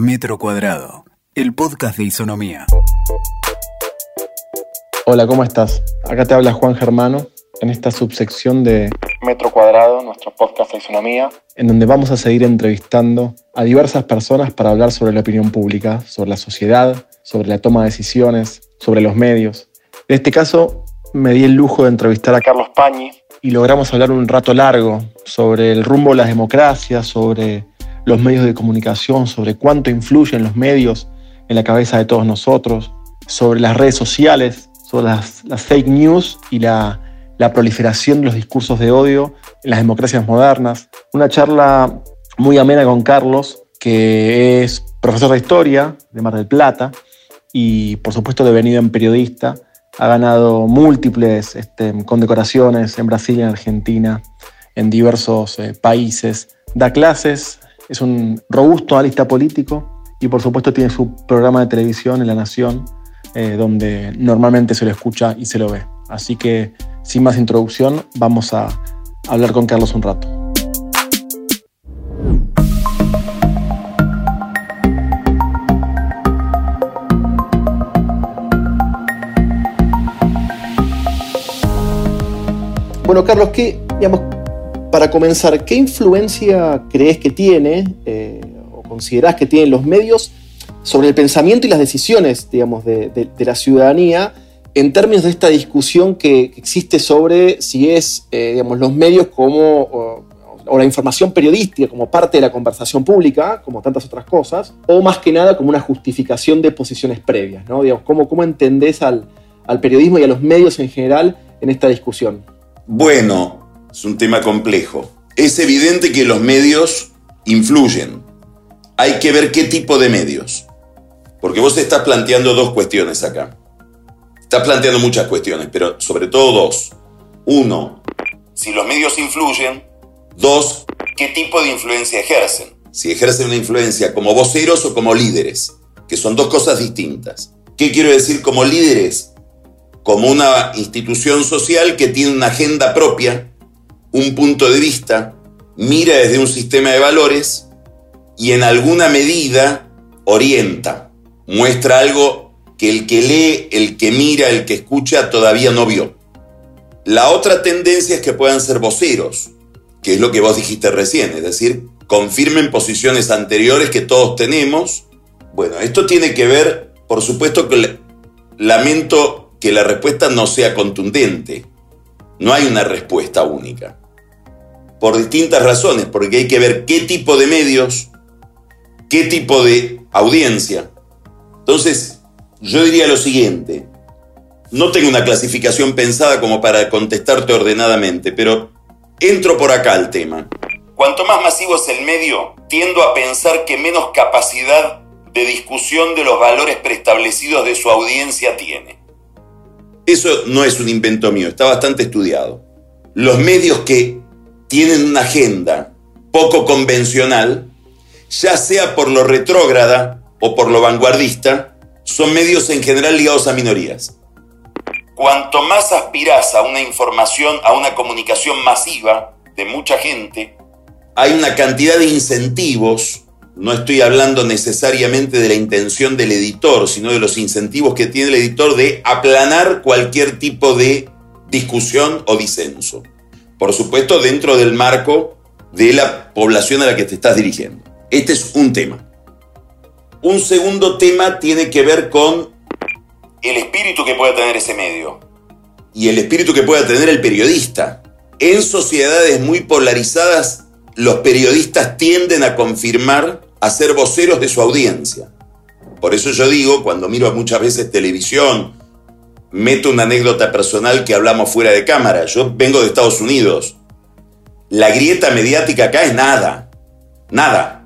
Metro Cuadrado, el podcast de Isonomía. Hola, ¿cómo estás? Acá te habla Juan Germano en esta subsección de Metro Cuadrado, nuestro podcast de Isonomía, en donde vamos a seguir entrevistando a diversas personas para hablar sobre la opinión pública, sobre la sociedad, sobre la toma de decisiones, sobre los medios. En este caso, me di el lujo de entrevistar a Carlos Pañi y logramos hablar un rato largo sobre el rumbo de las democracias, sobre los medios de comunicación, sobre cuánto influyen los medios en la cabeza de todos nosotros, sobre las redes sociales, sobre las, fake news y la, la proliferación de los discursos de odio en las democracias modernas. Una charla muy amena con Carlos, que es profesor de historia de Mar del Plata y por supuesto devenido en periodista. Ha ganado múltiples este, condecoraciones en Brasil en Argentina, en diversos eh, países. Da clases es un robusto analista político y por supuesto tiene su programa de televisión en La Nación, eh, donde normalmente se lo escucha y se lo ve. Así que sin más introducción, vamos a hablar con Carlos un rato. Bueno, Carlos, ¿qué, digamos, para comenzar, ¿qué influencia crees que tiene eh, o considerás que tienen los medios sobre el pensamiento y las decisiones, digamos, de, la ciudadanía en términos de esta discusión que, existe sobre si es, eh, digamos, los medios como o, la información periodística como parte de la conversación pública, como tantas otras cosas, o más que nada como una justificación de posiciones previas, ¿no? Digamos, ¿cómo, cómo entendés al, al periodismo y a los medios en general en esta discusión? Bueno, es un tema complejo. Es evidente que los medios influyen. Hay que ver qué tipo de medios. Porque vos estás planteando dos cuestiones acá. Estás planteando muchas cuestiones, pero sobre todo dos. Uno, si los medios influyen. Dos, qué tipo de influencia ejercen. Si ejercen una influencia como voceros o como líderes, que son dos cosas distintas. ¿Qué quiero decir como líderes? Como una institución social que tiene una agenda propia un punto de vista, mira desde un sistema de valores y en alguna medida orienta, muestra algo que el que lee, el que mira, el que escucha todavía no vio. La otra tendencia es que puedan ser voceros, que es lo que vos dijiste recién, es decir, confirmen posiciones anteriores que todos tenemos. Bueno, esto tiene que ver, por supuesto que lamento que la respuesta no sea contundente. No hay una respuesta única por distintas razones, porque hay que ver qué tipo de medios, qué tipo de audiencia. Entonces, yo diría lo siguiente, no tengo una clasificación pensada como para contestarte ordenadamente, pero entro por acá al tema. Cuanto más masivo es el medio, tiendo a pensar que menos capacidad de discusión de los valores preestablecidos de su audiencia tiene. Eso no es un invento mío, está bastante estudiado. Los medios que tienen una agenda poco convencional, ya sea por lo retrógrada o por lo vanguardista, son medios en general ligados a minorías. Cuanto más aspiras a una información, a una comunicación masiva de mucha gente, hay una cantidad de incentivos, no estoy hablando necesariamente de la intención del editor, sino de los incentivos que tiene el editor de aplanar cualquier tipo de discusión o disenso por supuesto dentro del marco de la población a la que te estás dirigiendo. Este es un tema. Un segundo tema tiene que ver con el espíritu que pueda tener ese medio y el espíritu que pueda tener el periodista. En sociedades muy polarizadas, los periodistas tienden a confirmar, a ser voceros de su audiencia. Por eso yo digo, cuando miro muchas veces televisión meto una anécdota personal que hablamos fuera de cámara. Yo vengo de Estados Unidos. La grieta mediática acá es nada. Nada.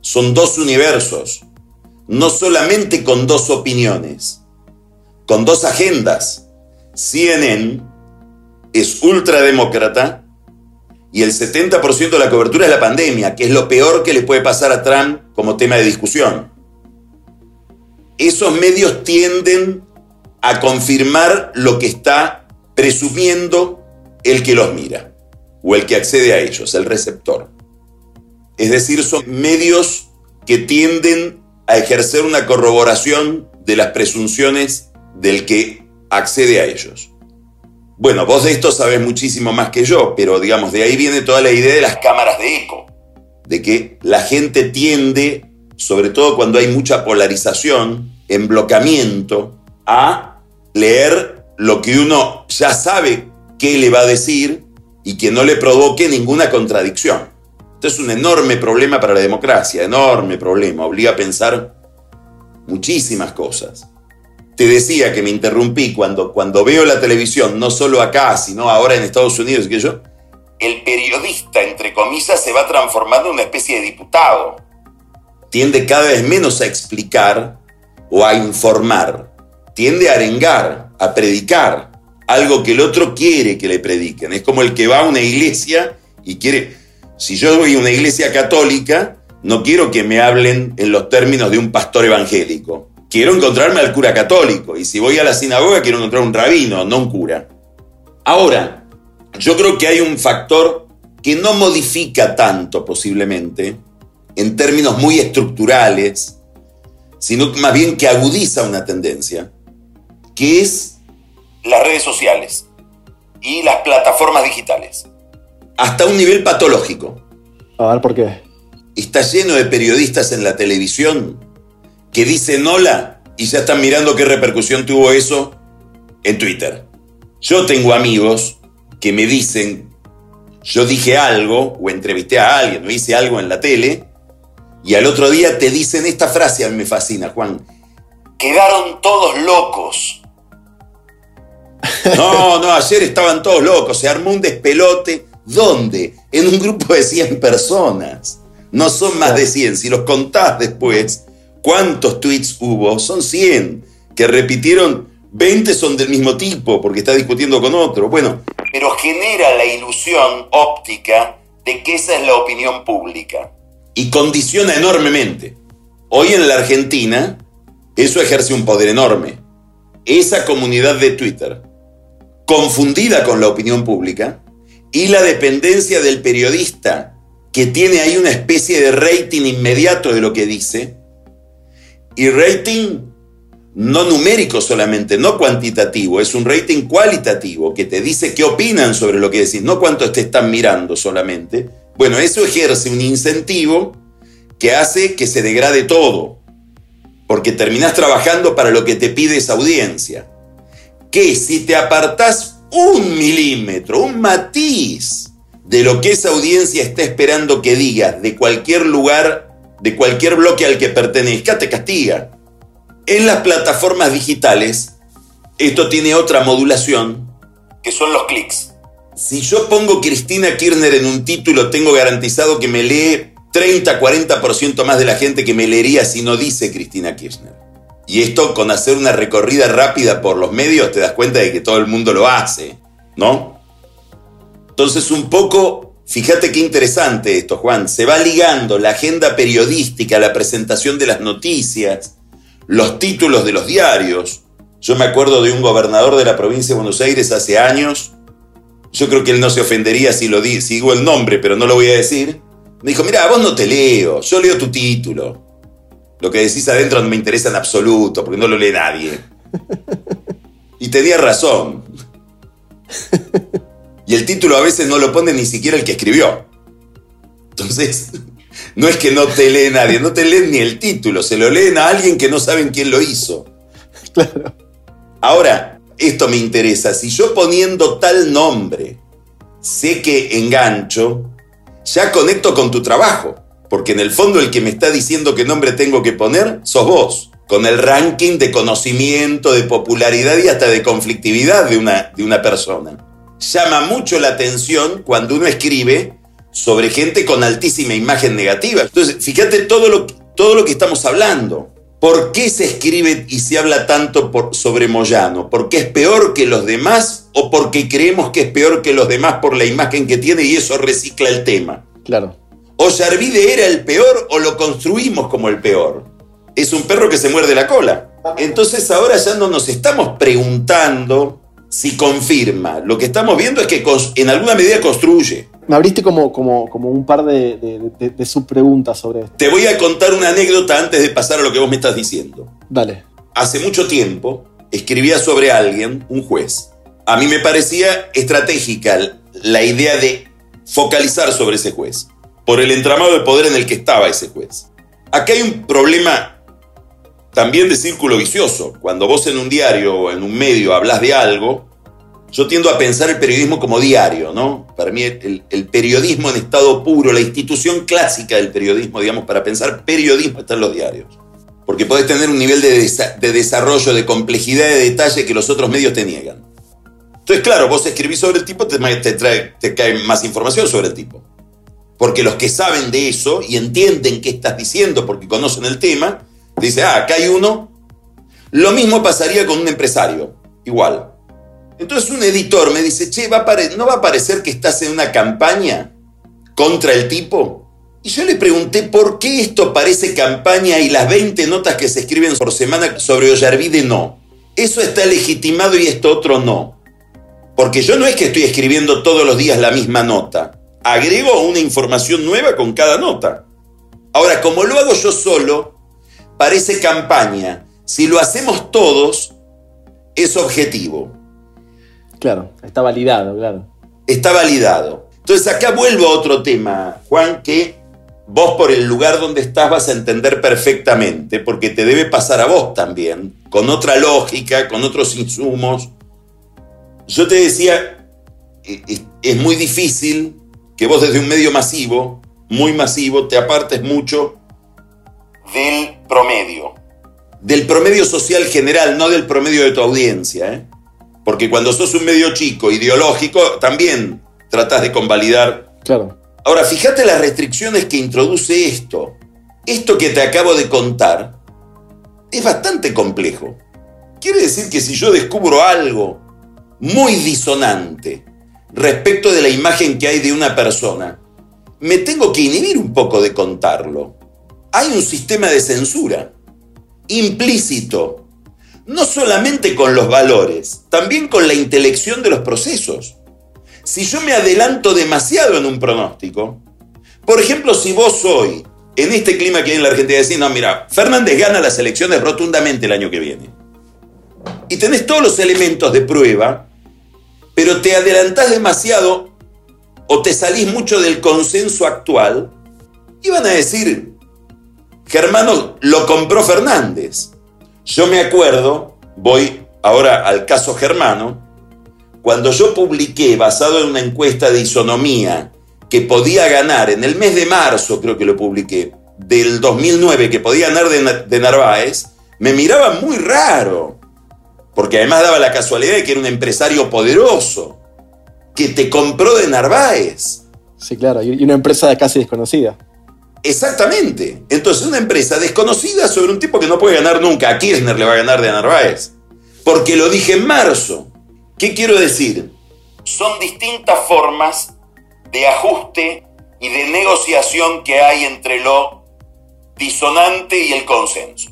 Son dos universos. No solamente con dos opiniones, con dos agendas. CNN es ultrademócrata y el 70% de la cobertura es la pandemia, que es lo peor que le puede pasar a Trump como tema de discusión. Esos medios tienden a confirmar lo que está presumiendo el que los mira o el que accede a ellos, el receptor. Es decir, son medios que tienden a ejercer una corroboración de las presunciones del que accede a ellos. Bueno, vos de esto sabes muchísimo más que yo, pero digamos, de ahí viene toda la idea de las cámaras de eco, de que la gente tiende, sobre todo cuando hay mucha polarización, emblocamiento, a leer lo que uno ya sabe qué le va a decir y que no le provoque ninguna contradicción. Esto es un enorme problema para la democracia, enorme problema, obliga a pensar muchísimas cosas. Te decía que me interrumpí cuando, cuando veo la televisión, no solo acá, sino ahora en Estados Unidos, que yo, el periodista, entre comillas, se va transformando en una especie de diputado. Tiende cada vez menos a explicar o a informar. Tiende a arengar, a predicar algo que el otro quiere que le prediquen. Es como el que va a una iglesia y quiere... Si yo voy a una iglesia católica, no quiero que me hablen en los términos de un pastor evangélico. Quiero encontrarme al cura católico. Y si voy a la sinagoga, quiero encontrar un rabino, no un cura. Ahora, yo creo que hay un factor que no modifica tanto posiblemente, en términos muy estructurales, sino más bien que agudiza una tendencia, que es las redes sociales y las plataformas digitales. Hasta un nivel patológico. A ver, ¿por qué? Está lleno de periodistas en la televisión que dicen hola y ya están mirando qué repercusión tuvo eso en Twitter. Yo tengo amigos que me dicen, yo dije algo o entrevisté a alguien o hice algo en la tele y al otro día te dicen esta frase, a mí me fascina, Juan. Quedaron todos locos. No, no, ayer estaban todos locos, se armó un despelote. ¿Dónde? En un grupo de 100 personas. No son más de 100. Si los contás después, ¿cuántos tweets hubo? Son 100 que repitieron 20 son del mismo tipo porque está discutiendo con otro. Bueno, pero genera la ilusión óptica de que esa es la opinión pública. Y condiciona enormemente. Hoy en la Argentina, eso ejerce un poder enorme. Esa comunidad de Twitter, confundida con la opinión pública, y la dependencia del periodista, que tiene ahí una especie de rating inmediato de lo que dice, y rating no numérico solamente, no cuantitativo, es un rating cualitativo que te dice qué opinan sobre lo que decís, no cuántos te están mirando solamente. Bueno, eso ejerce un incentivo que hace que se degrade todo, porque terminás trabajando para lo que te pide esa audiencia. Que si te apartás un milímetro, un matiz de lo que esa audiencia está esperando que digas de cualquier lugar, de cualquier bloque al que pertenezca, te castiga. En las plataformas digitales, esto tiene otra modulación, que son los clics. Si yo pongo Cristina Kirchner en un título, tengo garantizado que me lee 30, 40% más de la gente que me leería si no dice Cristina Kirchner. Y esto con hacer una recorrida rápida por los medios te das cuenta de que todo el mundo lo hace, ¿no? Entonces un poco, fíjate qué interesante esto, Juan, se va ligando la agenda periodística, la presentación de las noticias, los títulos de los diarios. Yo me acuerdo de un gobernador de la provincia de Buenos Aires hace años, yo creo que él no se ofendería si lo digo el nombre, pero no lo voy a decir. Me dijo, mira, vos no te leo, yo leo tu título. Lo que decís adentro no me interesa en absoluto, porque no lo lee nadie. Y tenía razón. Y el título a veces no lo pone ni siquiera el que escribió. Entonces, no es que no te lee nadie, no te leen ni el título, se lo leen a alguien que no saben quién lo hizo. Claro. Ahora, esto me interesa. Si yo poniendo tal nombre sé que engancho, ya conecto con tu trabajo. Porque en el fondo el que me está diciendo qué nombre tengo que poner sos vos, con el ranking de conocimiento, de popularidad y hasta de conflictividad de una, de una persona. Llama mucho la atención cuando uno escribe sobre gente con altísima imagen negativa. Entonces, fíjate todo lo, todo lo que estamos hablando. ¿Por qué se escribe y se habla tanto sobre Moyano? ¿Porque es peor que los demás o porque creemos que es peor que los demás por la imagen que tiene y eso recicla el tema? Claro. ¿O Yarvide era el peor o lo construimos como el peor? Es un perro que se muerde la cola. Entonces ahora ya no nos estamos preguntando si confirma. Lo que estamos viendo es que en alguna medida construye. Me abriste como, como, como un par de, de, subpreguntas sobre esto. Te voy a contar una anécdota antes de pasar a lo que vos me estás diciendo. Dale. Hace mucho tiempo escribía sobre alguien, un juez. A mí me parecía estratégica la idea de focalizar sobre ese juez, por el entramado de poder en el que estaba ese juez. Acá hay un problema también de círculo vicioso. Cuando vos en un diario o en un medio hablas de algo, yo tiendo a pensar el periodismo como diario, ¿no? Para mí el, periodismo en estado puro, la institución clásica del periodismo, digamos, para pensar periodismo está en los diarios. Porque podés tener un nivel de, desarrollo, de complejidad, de detalle que los otros medios te niegan. Entonces, claro, vos escribís sobre el tipo, te, trae, te cae más información sobre el tipo. Porque los que saben de eso y entienden qué estás diciendo porque conocen el tema, te dicen, ah, acá hay uno. Lo mismo pasaría con un empresario, igual. Entonces un editor me dice, che, ¿va ¿no va a parecer que estás en una campaña contra el tipo? Y yo le pregunté por qué esto parece campaña y las 20 notas que se escriben por semana sobre Ollarvide no. Eso está legitimado y esto otro no. Porque yo no es que estoy escribiendo todos los días la misma nota. Agrego una información nueva con cada nota. Ahora, como lo hago yo solo, parece campaña. Si lo hacemos todos, es objetivo. Claro, está validado, claro. Está validado. Entonces acá vuelvo a otro tema, Juan, que vos por el lugar donde estás vas a entender perfectamente, porque te debe pasar a vos también, con otra lógica, con otros insumos. Yo te decía, es muy difícil que vos desde un medio masivo, muy masivo, te apartes mucho del promedio. Del promedio social general, no del promedio de tu audiencia. ¿eh? Porque cuando sos un medio chico, ideológico, también tratás de convalidar. Claro. Ahora, fíjate las restricciones que introduce esto. Esto que te acabo de contar es bastante complejo. Quiere decir que si yo descubro algo muy disonante respecto de la imagen que hay de una persona, me tengo que inhibir un poco de contarlo. Hay un sistema de censura implícito no solamente con los valores, también con la intelección de los procesos. Si yo me adelanto demasiado en un pronóstico, por ejemplo, si vos hoy, en este clima que hay en la Argentina, decís, no, mira, Fernández gana las elecciones rotundamente el año que viene, y tenés todos los elementos de prueba, pero te adelantás demasiado o te salís mucho del consenso actual, iban a decir, Germano lo compró Fernández. Yo me acuerdo, voy ahora al caso germano, cuando yo publiqué, basado en una encuesta de isonomía, que podía ganar en el mes de marzo, creo que lo publiqué, del 2009, que podía ganar de, Narváez, me miraba muy raro, porque además daba la casualidad de que era un empresario poderoso, que te compró de Narváez. Sí, claro, y una empresa casi desconocida. Exactamente. Entonces, una empresa desconocida sobre un tipo que no puede ganar nunca. A Kirchner le va a ganar de Narváez. Porque lo dije en marzo. ¿Qué quiero decir? Son distintas formas de ajuste y de negociación que hay entre lo disonante y el consenso.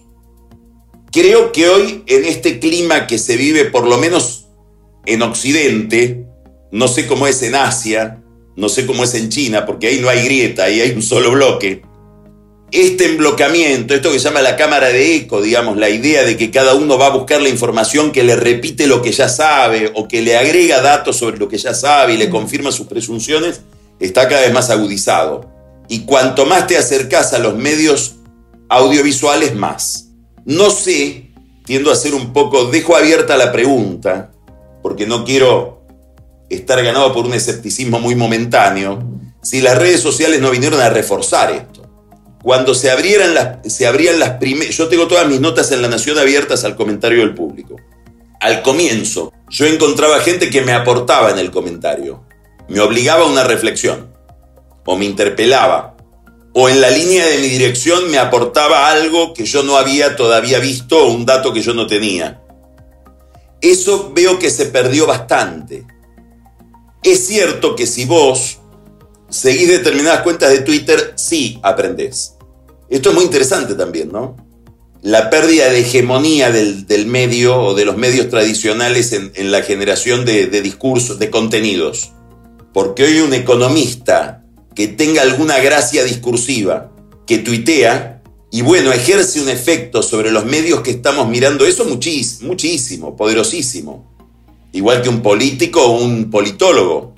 Creo que hoy, en este clima que se vive, por lo menos en Occidente, no sé cómo es en Asia, no sé cómo es en China, porque ahí no hay grieta, ahí hay un solo bloque. Este emblocamiento, esto que se llama la cámara de eco, digamos, la idea de que cada uno va a buscar la información que le repite lo que ya sabe o que le agrega datos sobre lo que ya sabe y le confirma sus presunciones, está cada vez más agudizado. Y cuanto más te acercas a los medios audiovisuales, más. No sé, tiendo a ser un poco, dejo abierta la pregunta, porque no quiero estar ganado por un escepticismo muy momentáneo, si las redes sociales no vinieron a reforzar esto. Cuando se abrieran las, se abrían las primeras... Yo tengo todas mis notas en La Nación abiertas al comentario del público. Al comienzo, yo encontraba gente que me aportaba en el comentario, me obligaba a una reflexión, o me interpelaba, o en la línea de mi dirección me aportaba algo que yo no había todavía visto o un dato que yo no tenía. Eso veo que se perdió bastante. Es cierto que si vos seguís determinadas cuentas de Twitter, sí aprendés. Esto es muy interesante también, ¿no? la pérdida de hegemonía del, medio o de los medios tradicionales en, la generación de discursos, de contenidos. Porque hoy un economista que tenga alguna gracia discursiva, que tuitea, y bueno, ejerce un efecto sobre los medios que estamos mirando, eso muchísimo, muchísimo, poderosísimo. Igual que un político o un politólogo.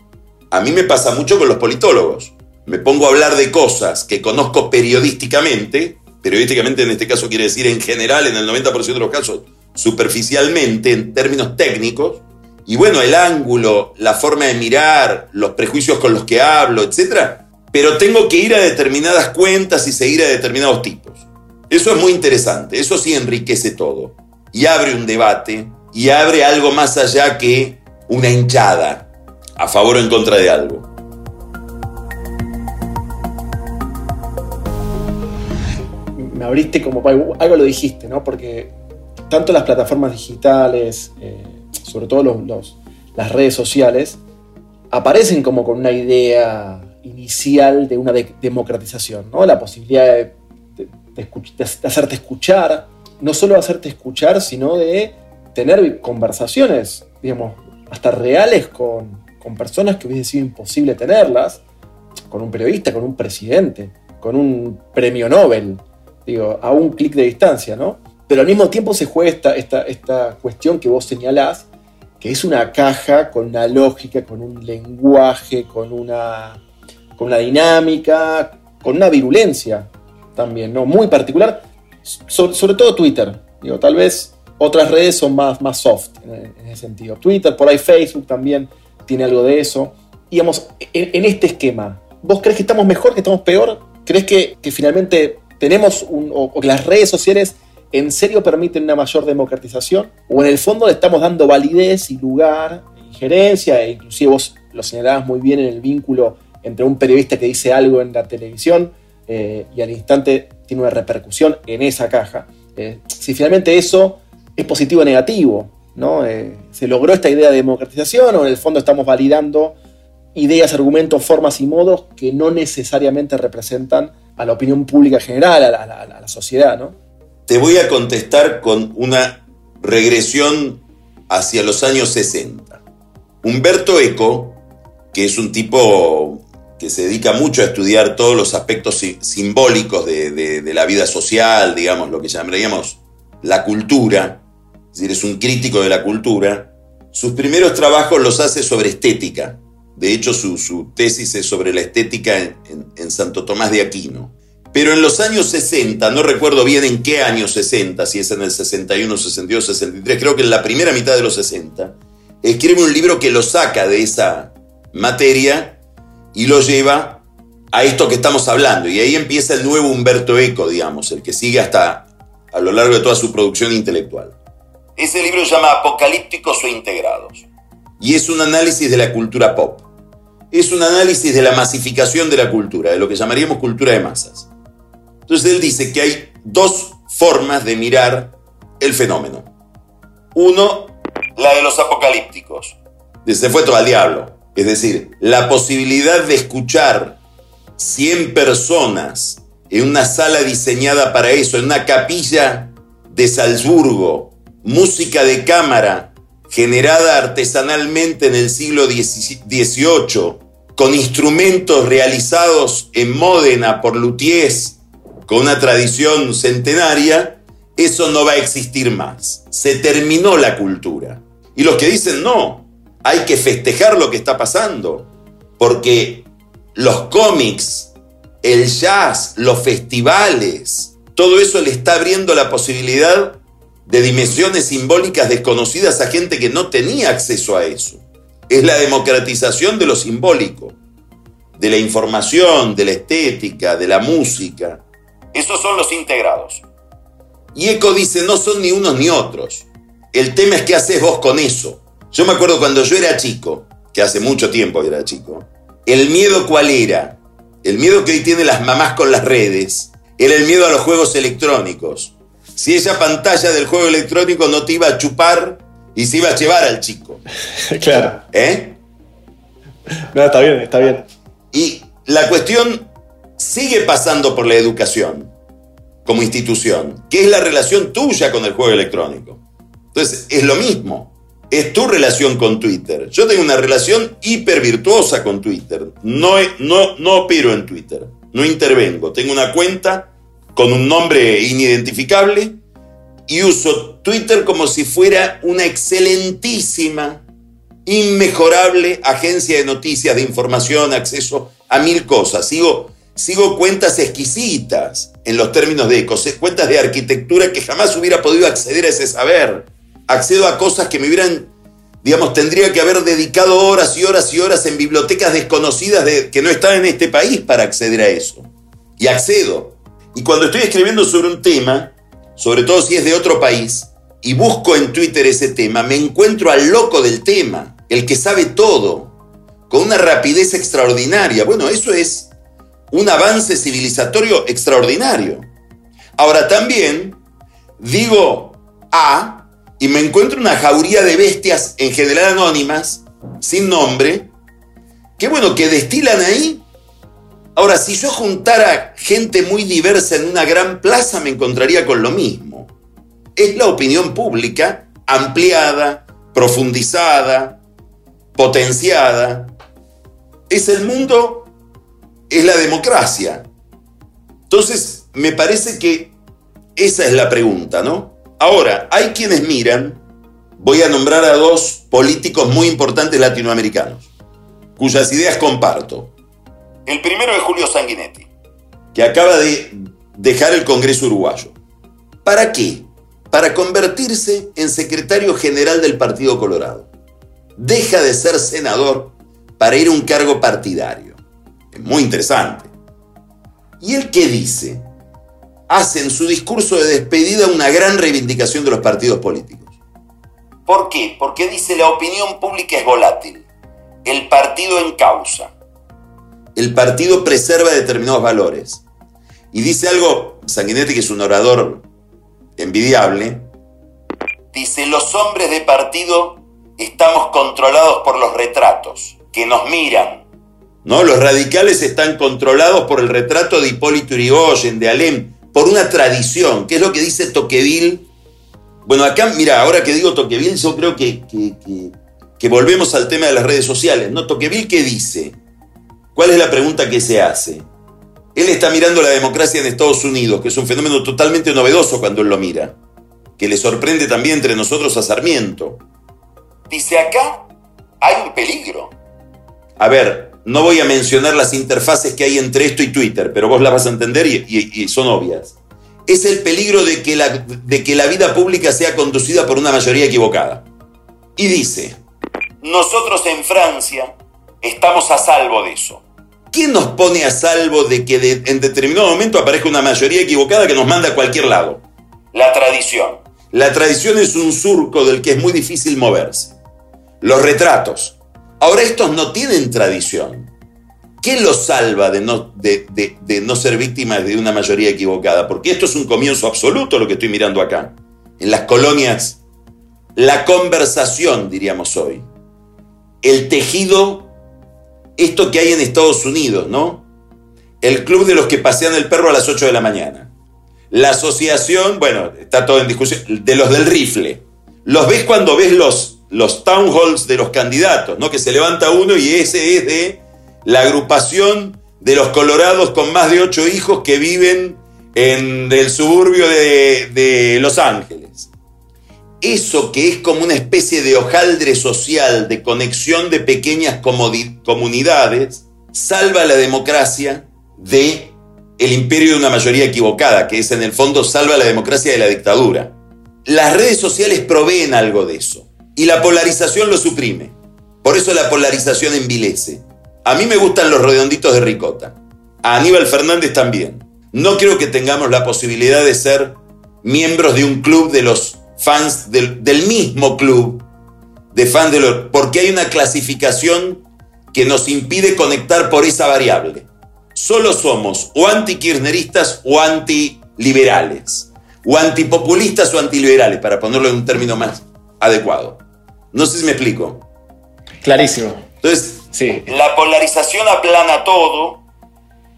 A mí me pasa mucho con los politólogos. Me pongo a hablar de cosas que conozco periodísticamente periodísticamente en este caso quiere decir en general, en el 90% de los casos, superficialmente, en términos técnicos. Y bueno, el ángulo, la forma de mirar, los prejuicios con los que hablo, etc. Pero tengo que ir a determinadas cuentas y seguir a determinados tipos. Eso es muy interesante, eso sí enriquece todo. Y abre un debate y abre algo más allá que una hinchada a favor o en contra de algo. abriste como algo lo dijiste, ¿no? Porque tanto las plataformas digitales, eh, sobre todo los, las redes sociales, aparecen como con una idea inicial de una democratización, ¿no? La posibilidad de, hacerte escuchar, no solo hacerte escuchar, sino de tener conversaciones, digamos, hasta reales con, con personas que hubiese sido imposible tenerlas, con un periodista, con un presidente, con un premio Nobel, digo, a un clic de distancia, ¿no? Pero al mismo tiempo se juega esta, esta, esta cuestión que vos señalás, que es una caja con una lógica, con un lenguaje, con una, con una dinámica, con una virulencia también, ¿no? Muy particular, sobre, todo Twitter. Digo, tal vez otras redes son más, más soft en, ese sentido. Twitter, por ahí Facebook también tiene algo de eso. Digamos, en, en este esquema, ¿vos crees que estamos mejor, que estamos peor? ¿Crees que, que finalmente tenemos o, que las redes sociales en serio permiten una mayor democratización o en el fondo le estamos dando validez y lugar, injerencia, e inclusive vos lo señalabas muy bien en el vínculo entre un periodista que dice algo en la televisión eh, y al instante tiene una repercusión en esa caja. Eh, si finalmente eso es positivo o negativo, ¿no? Eh, ¿Se logró esta idea de democratización o en el fondo estamos validando ideas, argumentos, formas y modos que no necesariamente representan a la opinión pública general, a la, sociedad, ¿no? Te voy a contestar con una regresión hacia los años 60. Humberto Eco, que es un tipo que se dedica mucho a estudiar todos los aspectos simbólicos de, la vida social, digamos, lo que llamaríamos la cultura, es decir, es un crítico de la cultura, sus primeros trabajos los hace sobre estética, de hecho, su, tesis es sobre la estética en, Santo Tomás de Aquino. Pero en los años 60, no recuerdo bien en qué año 60, si es en el 61, 62, 63, creo que en la primera mitad de los 60, escribe un libro que lo saca de esa materia y lo lleva a esto que estamos hablando. Y ahí empieza el nuevo Humberto Eco, digamos, el que sigue hasta a lo largo de toda su producción intelectual. Ese libro se llama Apocalípticos o Integrados. Y es un análisis de la cultura pop es un análisis de la masificación de la cultura, de lo que llamaríamos cultura de masas. Entonces él dice que hay dos formas de mirar el fenómeno. Uno, la de los apocalípticos. Se fue todo al diablo. Es decir, la posibilidad de escuchar 100 personas en una sala diseñada para eso, en una capilla de Salzburgo, música de cámara generada artesanalmente en el siglo XVIII, con instrumentos realizados en Módena por luthiers con una tradición centenaria, eso no va a existir más. Se terminó la cultura. Y los que dicen no, hay que festejar lo que está pasando, porque los cómics, el jazz, los festivales, todo eso le está abriendo la posibilidad de dimensiones simbólicas desconocidas a gente que no tenía acceso a eso es la democratización de lo simbólico, de la información, de la estética, de la música. Esos son los integrados. Y Eco dice, no son ni unos ni otros. El tema es qué haces vos con eso. Yo me acuerdo cuando yo era chico, que hace mucho tiempo era chico, el miedo cuál era? El miedo que hoy tienen las mamás con las redes, era el miedo a los juegos electrónicos. Si esa pantalla del juego electrónico no te iba a chupar y se iba a llevar al chico. claro. ¿Eh? No, está bien, está bien. Y la cuestión sigue pasando por la educación. como institución, que es la relación tuya con el juego electrónico. Entonces, es lo mismo. Es tu relación con Twitter. Yo tengo una relación hiper virtuosa con Twitter. No, no, no opero en Twitter. No intervengo. Tengo una cuenta con un nombre inidentificable y uso Twitter como si fuera una excelentísima, inmejorable agencia de noticias, de información, acceso a mil cosas. Sigo, sigo cuentas exquisitas en los términos de cuentas de arquitectura que jamás hubiera podido acceder a ese saber. Accedo a cosas que me hubieran, digamos, tendría que haber dedicado horas y horas y horas en bibliotecas desconocidas de, que no están en este país para acceder a eso. Y accedo. Y cuando estoy escribiendo sobre un tema, sobre todo si es de otro país, y busco en Twitter ese tema, me encuentro al loco del tema, el que sabe todo, con una rapidez extraordinaria. Bueno, eso es un avance civilizatorio extraordinario. Ahora también digo A y me encuentro una jauría de bestias, en general anónimas, sin nombre, que bueno, que destilan ahí. Ahora, si yo juntara gente muy diversa en una gran plaza, me encontraría con lo mismo. Es la opinión pública ampliada, profundizada, potenciada. Es el mundo es la democracia. Entonces, me parece que esa es la pregunta, ¿no? Ahora, hay quienes miran, voy a nombrar a dos políticos muy importantes latinoamericanos, cuyas ideas comparto. El primero es Julio Sanguinetti, que acaba de dejar el Congreso uruguayo. ¿Para qué? Para convertirse en secretario general del Partido Colorado. Deja de ser senador para ir a un cargo partidario muy interesante. ¿Y él qué dice? Hace en su discurso de despedida una gran reivindicación de los partidos políticos. ¿Por qué? Porque dice la opinión pública es volátil. El partido en causa. El partido preserva determinados valores. Y dice algo, Sanguinetti, que es un orador envidiable. Dice, los hombres de partido estamos controlados por los retratos, que nos miran, ¿no? Los radicales están controlados por el retrato de Hipólito Yrigoyen, de Alem, por una tradición, que es lo que dice Toqueville. Bueno, acá, mira, ahora que digo Toqueville, yo creo que, que, volvemos al tema de las redes sociales, ¿no? Toqueville, ¿qué dice? ¿Cuál es la pregunta que se hace? Él está mirando la democracia en Estados Unidos, que es un fenómeno totalmente novedoso cuando él lo mira, que le sorprende también entre nosotros a Sarmiento. Dice acá, hay un peligro. A ver, no voy a mencionar las interfaces que hay entre esto y Twitter, pero vos las vas a entender y, son obvias. Es el peligro de que, la, de que la vida pública sea conducida por una mayoría equivocada. Y dice, nosotros en Francia estamos a salvo de eso. ¿Quién nos pone a salvo de que en determinado momento aparezca una mayoría equivocada que nos manda a cualquier lado? La tradición. La tradición es un surco del que es muy difícil moverse. Los retratos, Ahora estos no tienen tradición. ¿Qué los salva de no, de, no ser víctimas de una mayoría equivocada? Porque esto es un comienzo absoluto lo que estoy mirando acá. En las colonias, la conversación, diríamos hoy. El tejido, esto que hay en Estados Unidos, ¿no? El club de los que pasean el perro a las 8 de la mañana. La asociación, bueno, está todo en discusión, de los del rifle. Los ves cuando ves los los town halls de los candidatos, ¿no? Que se levanta uno y ese es de la agrupación de los colorados con más de ocho hijos que viven en el suburbio de, Los Ángeles. Eso que es como una especie de hojaldre social, de conexión de pequeñas comunidades, salva la democracia de el imperio de una mayoría equivocada, que es en el fondo salva la democracia de la dictadura. Las redes sociales proveen algo de eso y la polarización lo suprime. Por eso la polarización envilece. A mí me gustan los redonditos de ricota. A Aníbal Fernández también. No creo que tengamos la posibilidad de ser miembros de un club de los fans del, mismo club de fans de los... Porque hay una clasificación que nos impide conectar por esa variable. Solo somos o anti-kirchneristas o anti-liberales. O antipopulistas o antiliberales, para ponerlo en un término más adecuado. No sé si me explico. Clarísimo. Entonces, sí. la polarización aplana todo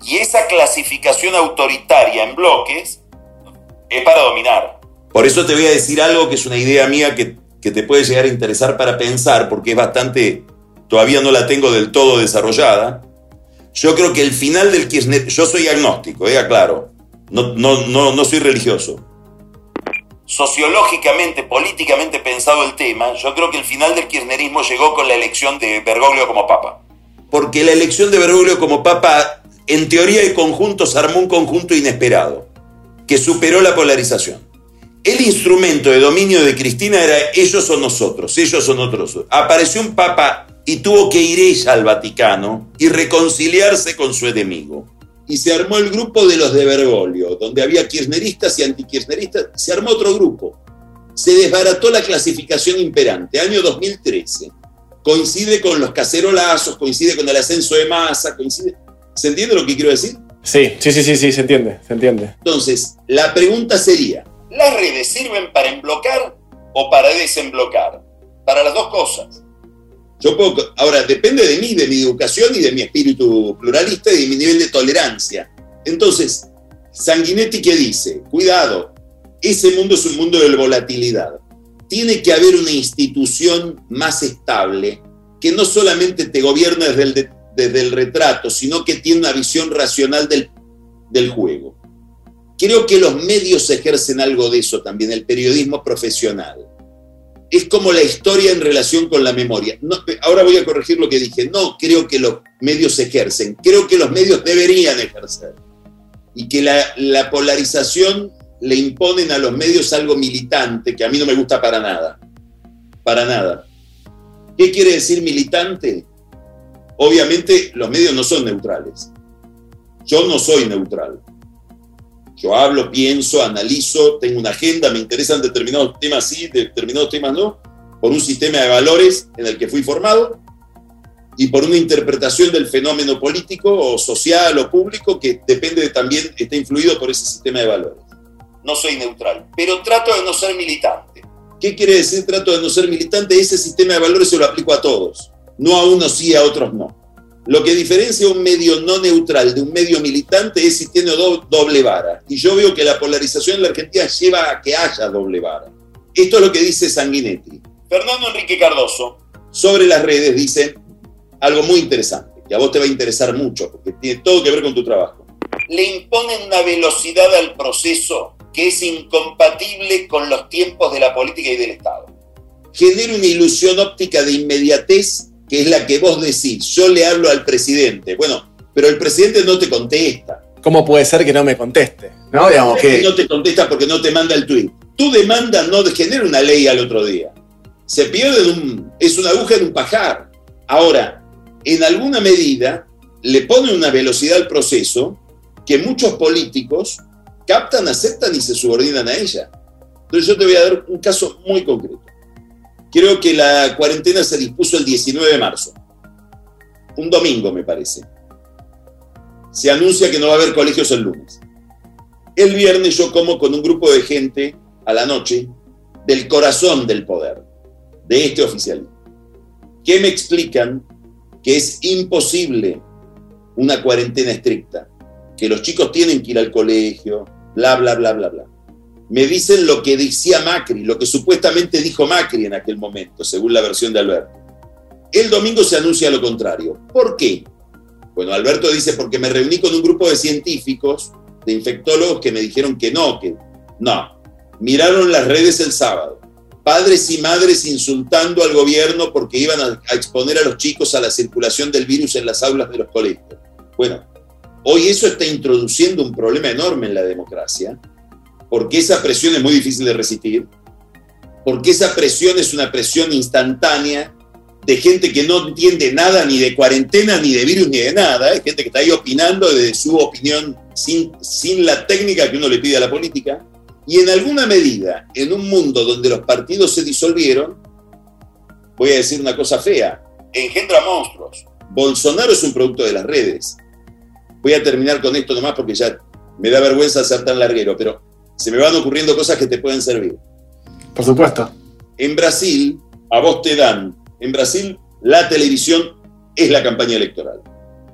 y esa clasificación autoritaria en bloques es para dominar. Por eso te voy a decir algo que es una idea mía que, que te puede llegar a interesar para pensar, porque es bastante, todavía no la tengo del todo desarrollada. Yo creo que el final del Kirchner, yo soy agnóstico, eh, aclaro, no, no, no, no soy religioso. Sociológicamente, políticamente pensado el tema, yo creo que el final del kirchnerismo llegó con la elección de Bergoglio como papa. Porque la elección de Bergoglio como papa, en teoría y conjunto, se armó un conjunto inesperado, que superó la polarización. El instrumento de dominio de Cristina era ellos o nosotros, ellos o nosotros. Apareció un papa y tuvo que ir ella al Vaticano y reconciliarse con su enemigo y se armó el grupo de los de Bergoglio, donde había kirchneristas y antikirchneristas, se armó otro grupo. Se desbarató la clasificación imperante, año 2013. Coincide con los cacerolazos, coincide con el ascenso de masa, coincide... ¿Se entiende lo que quiero decir? Sí, sí, sí, sí, sí, se entiende, se entiende. Entonces, la pregunta sería, ¿las redes sirven para emblocar o para desemblocar? Para las dos cosas. Yo puedo, ahora, depende de mí, de mi educación y de mi espíritu pluralista y de mi nivel de tolerancia. Entonces, Sanguinetti que dice, cuidado, ese mundo es un mundo de volatilidad. Tiene que haber una institución más estable que no solamente te gobierna desde el, retrato, sino que tiene una visión racional del juego. Creo que los medios ejercen algo de eso también, el periodismo profesional es como la historia en relación con la memoria. ahora voy a corregir lo que dije. No creo que los medios ejercen, creo que los medios deberían ejercer. Y que la, la polarización le imponen a los medios algo militante, que a mí no me gusta para nada. Para nada. ¿Qué quiere decir militante? Obviamente los medios no son neutrales. Yo no soy neutral. Yo hablo, pienso, analizo, tengo una agenda, me interesan determinados temas sí, determinados temas no, por un sistema de valores en el que fui formado y por una interpretación del fenómeno político o social o público que depende de, también, está influido por ese sistema de valores. No soy neutral, pero trato de no ser militante. ¿Qué quiere decir trato de no ser militante? Ese sistema de valores se lo aplico a todos, no a unos sí, a otros no. Lo que diferencia un medio no neutral de un medio militante es si tiene doble vara. Y yo veo que la polarización en la Argentina lleva a que haya doble vara. Esto es lo que dice Sanguinetti. Fernando Enrique Cardoso, sobre las redes, dice algo muy interesante, que a vos te va a interesar mucho, porque tiene todo que ver con tu trabajo. Le imponen una velocidad al proceso que es incompatible con los tiempos de la política y del Estado. Genera una ilusión óptica de inmediatez que es la que vos decís, yo le hablo al presidente, bueno, pero el presidente no te contesta. ¿Cómo puede ser que no me conteste? ¿No? Digamos que... no te contesta porque no te manda el tweet. Tu demanda no genera una ley al otro día. Se pierde un, es una aguja en un pajar. Ahora, en alguna medida le pone una velocidad al proceso que muchos políticos captan, aceptan y se subordinan a ella. Entonces yo te voy a dar un caso muy concreto. Creo que la cuarentena se dispuso el 19 de marzo, un domingo me parece. Se anuncia que no va a haber colegios el lunes. El viernes yo como con un grupo de gente a la noche del corazón del poder, de este oficialismo, que me explican que es imposible una cuarentena estricta, que los chicos tienen que ir al colegio, bla, bla, bla, bla, bla me dicen lo que decía Macri, lo que supuestamente dijo Macri en aquel momento, según la versión de Alberto. El domingo se anuncia lo contrario. ¿Por qué? Bueno, Alberto dice porque me reuní con un grupo de científicos, de infectólogos, que me dijeron que no, que no. Miraron las redes el sábado. Padres y madres insultando al gobierno porque iban a, a exponer a los chicos a la circulación del virus en las aulas de los colegios. Bueno, hoy eso está introduciendo un problema enorme en la democracia, porque esa presión es muy difícil de resistir, porque esa presión es una presión instantánea de gente que no entiende nada ni de cuarentena, ni de virus, ni de nada, es gente que está ahí opinando de su opinión sin, sin la técnica que uno le pide a la política, y en alguna medida, en un mundo donde los partidos se disolvieron, voy a decir una cosa fea, engendra monstruos. Bolsonaro es un producto de las redes. Voy a terminar con esto nomás porque ya me da vergüenza ser tan larguero, pero se me van ocurriendo cosas que te pueden servir. Por supuesto. En Brasil, a vos te dan, en Brasil la televisión es la campaña electoral.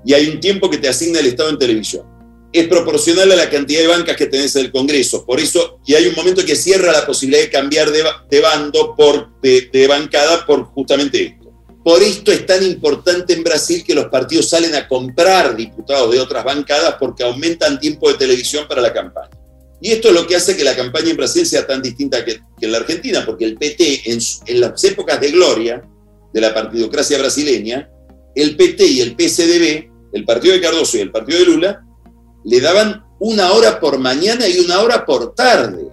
Y hay un tiempo que te asigna el Estado en televisión. es proporcional a la cantidad de bancas que tenés en el Congreso. Por eso, y hay un momento que cierra la posibilidad de cambiar de, bando, por, de, bancada, por justamente esto. Por esto es tan importante en Brasil que los partidos salen a comprar diputados de otras bancadas porque aumentan tiempo de televisión para la campaña. Y esto es lo que hace que la campaña en Brasil sea tan distinta que, en la Argentina, porque el PT, en, las épocas de gloria de la partidocracia brasileña, el PT y el PSDB, el partido de Cardoso y el partido de Lula, le daban una hora por mañana y una hora por tarde.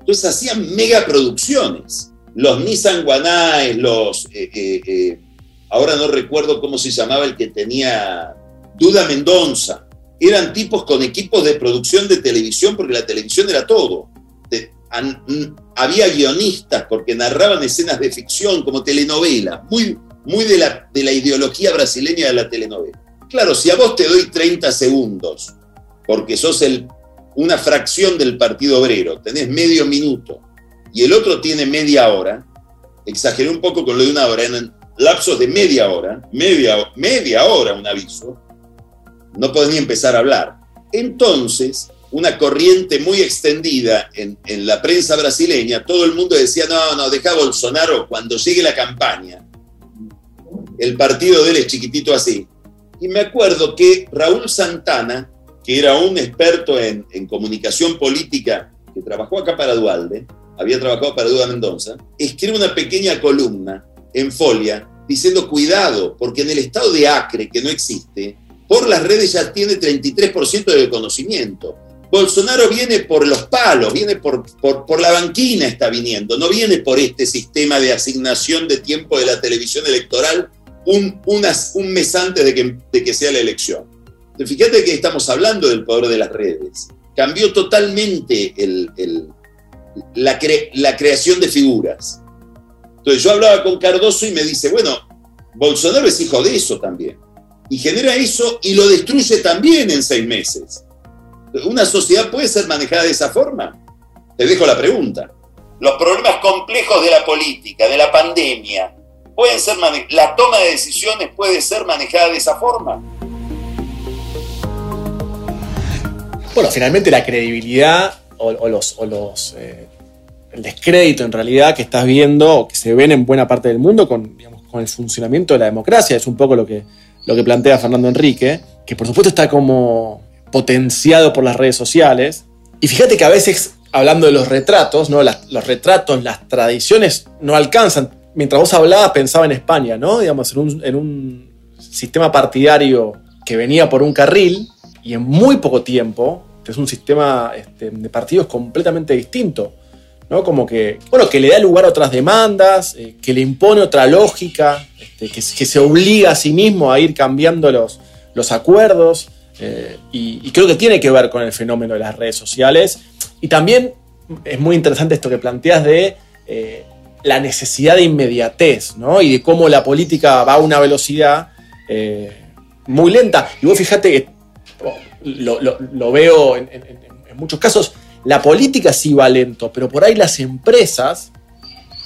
Entonces hacían megaproducciones. Los Nissan Guanais, los... Eh, eh, eh, ahora no recuerdo cómo se llamaba el que tenía Duda Mendoza. Eran tipos con equipos de producción de televisión, porque la televisión era todo. había guionistas porque narraban escenas de ficción como telenovela, muy, muy de, la, de la ideología brasileña de la telenovela. Claro, si a vos te doy 30 segundos porque sos el, una fracción del Partido Obrero, tenés medio minuto y el otro tiene media hora, exageré un poco con lo de una hora, en lapsos de media hora, media, media hora un aviso, no podés ni empezar a hablar. Entonces, una corriente muy extendida en, la prensa brasileña, todo el mundo decía, no, no, deja a Bolsonaro cuando llegue la campaña. El partido de él es chiquitito así. Y me acuerdo que Raúl Santana que era un experto en, comunicación política que trabajó acá para Dualde, había trabajado para Duda Mendoza, escribe una pequeña columna en Folia diciendo cuidado, porque en el estado de Acre, que no existe, por las redes ya tiene 33% de conocimiento. Bolsonaro viene por los palos, viene por, por, la banquina, está viniendo, no viene por este sistema de asignación de tiempo de la televisión electoral un, un mes antes de que, de que sea la elección. Fíjate que estamos hablando del poder de las redes. Cambió totalmente la, la creación de figuras. Entonces yo hablaba con Cardoso y me dice, bueno, Bolsonaro es hijo de eso también. Y genera eso y lo destruye también en seis meses. ¿Una sociedad puede ser manejada de esa forma? Te dejo la pregunta. Los problemas complejos de la política, de la pandemia, pueden ser la toma de decisiones puede ser manejada de esa forma. Bueno, finalmente la credibilidad o, los, los eh, el descrédito en realidad que estás viendo o que se ven en buena parte del mundo con, con el funcionamiento de la democracia, es un poco lo que, lo que plantea Fernando Enrique, que por supuesto está como potenciado por las redes sociales. Y fíjate que a veces, hablando de los retratos, ¿no? los retratos, las tradiciones no alcanzan. Mientras vos hablabas, pensaba en España, ¿no? Digamos, en un, en un sistema partidario que venía por un carril y en muy poco tiempo es un sistema este, de partidos completamente distinto. ¿No? Como que, bueno, que le da lugar a otras demandas, eh, que le impone otra lógica, este, que, se obliga a sí mismo a ir cambiando los, los acuerdos. Eh, y, creo que tiene que ver con el fenómeno de las redes sociales. Y también es muy interesante esto que planteas de eh, la necesidad de inmediatez, ¿no? Y de cómo la política va a una velocidad muy lenta. Y vos fíjate que lo, veo en, muchos casos, la política sí va lento, pero por ahí las empresas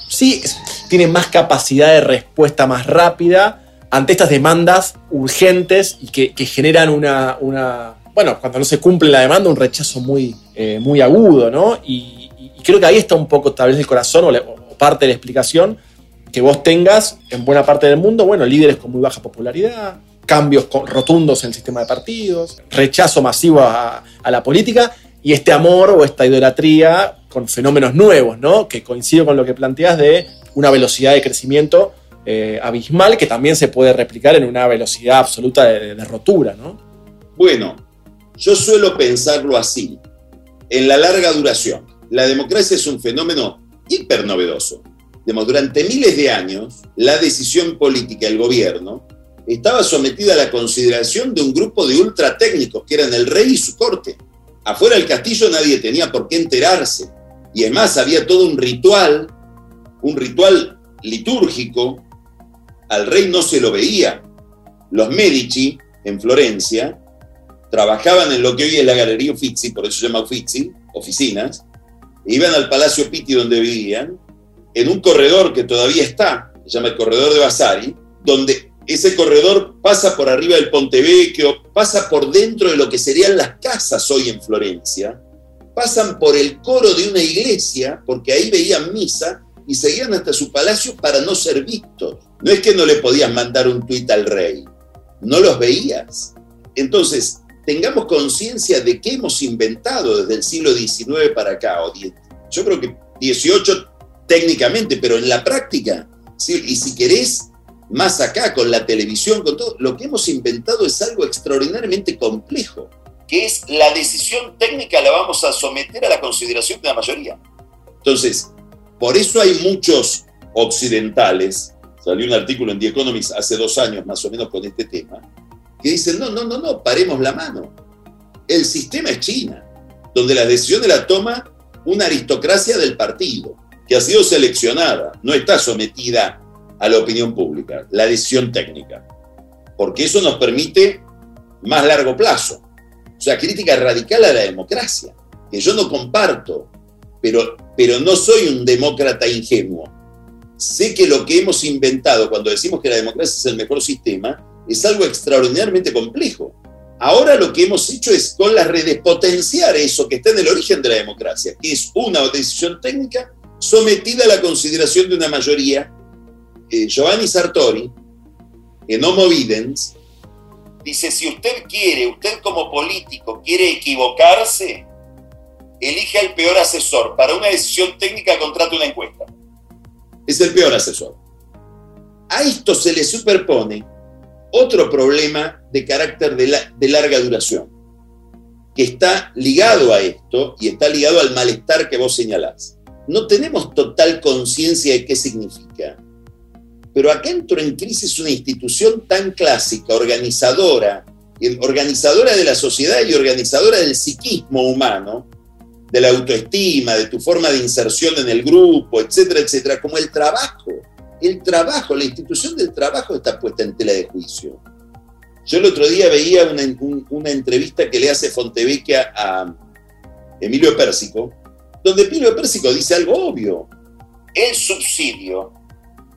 sí tienen más capacidad de respuesta más rápida ante estas demandas urgentes y que, generan una, bueno, cuando no se cumple la demanda, un rechazo muy, eh, muy agudo, ¿no? Y, creo que ahí está un poco tal vez el corazón o, parte de la explicación que vos tengas en buena parte del mundo, bueno, líderes con muy baja popularidad, cambios rotundos en el sistema de partidos, rechazo masivo a, la política y este amor o esta idolatría con fenómenos nuevos, ¿no? Que coincide con lo que planteas de una velocidad de crecimiento eh, abismal que también se puede replicar en una velocidad absoluta de, rotura, ¿no? Bueno, yo suelo pensarlo así, en la larga duración. La democracia es un fenómeno hiper novedoso. durante miles de años, la decisión política del gobierno estaba sometida a la consideración de un grupo de ultra técnicos que eran el rey y su corte. Afuera del castillo nadie tenía por qué enterarse. Y además había todo un ritual, un ritual litúrgico. Al rey no se lo veía. Los Medici, en Florencia, trabajaban en lo que hoy es la Galería Uffizi, por eso se llama Uffizi, oficinas, e iban al Palacio Pitti donde vivían, en un corredor que todavía está, se llama el Corredor de Vasari, donde ese corredor pasa por arriba del Pontevecchio, pasa por dentro de lo que serían las casas hoy en Florencia, pasan por el coro de una iglesia, porque ahí veían misa, y seguían hasta su palacio para no ser vistos. No es que no le podías mandar un tuit al rey, no los veías. Entonces, tengamos conciencia de que hemos inventado desde el siglo XIX para acá, o yo creo que 18 técnicamente, pero en la práctica, y si querés, más acá, con la televisión, con todo, lo que hemos inventado es algo extraordinariamente complejo, que es la decisión técnica la vamos a someter a la consideración de la mayoría. Entonces, por eso hay muchos occidentales, salió un artículo en The Economist hace dos años más o menos con este tema, que dicen, no, no, no, no, paremos la mano. El sistema es China, donde la decisión la toma una aristocracia del partido, que ha sido seleccionada, no está sometida a la opinión pública, la decisión técnica, porque eso nos permite más largo plazo. O sea, crítica radical a la democracia, que yo no comparto, pero, pero no soy un demócrata ingenuo. Sé que lo que hemos inventado cuando decimos que la democracia es el mejor sistema es algo extraordinariamente complejo. Ahora lo que hemos hecho es con las redes potenciar eso que está en el origen de la democracia, que es una decisión técnica sometida a la consideración de una mayoría. Eh, Giovanni Sartori, en Homo Videns, dice, si usted quiere, usted como político quiere equivocarse, elige al peor asesor. Para una decisión técnica contrate una encuesta. Es el peor asesor. A esto se le superpone otro problema de carácter de, larga duración, que está ligado a esto y está ligado al malestar que vos señalás. No tenemos total conciencia de qué significa, pero acá entró en crisis una institución tan clásica, organizadora, organizadora de la sociedad y organizadora del psiquismo humano, de la autoestima, de tu forma de inserción en el grupo, etcétera, etcétera, como el trabajo el trabajo, la institución del trabajo está puesta en tela de juicio. Yo el otro día veía una, entrevista que le hace Fontevecchia a Emilio Pérsico, donde Emilio Pérsico dice algo obvio. El subsidio,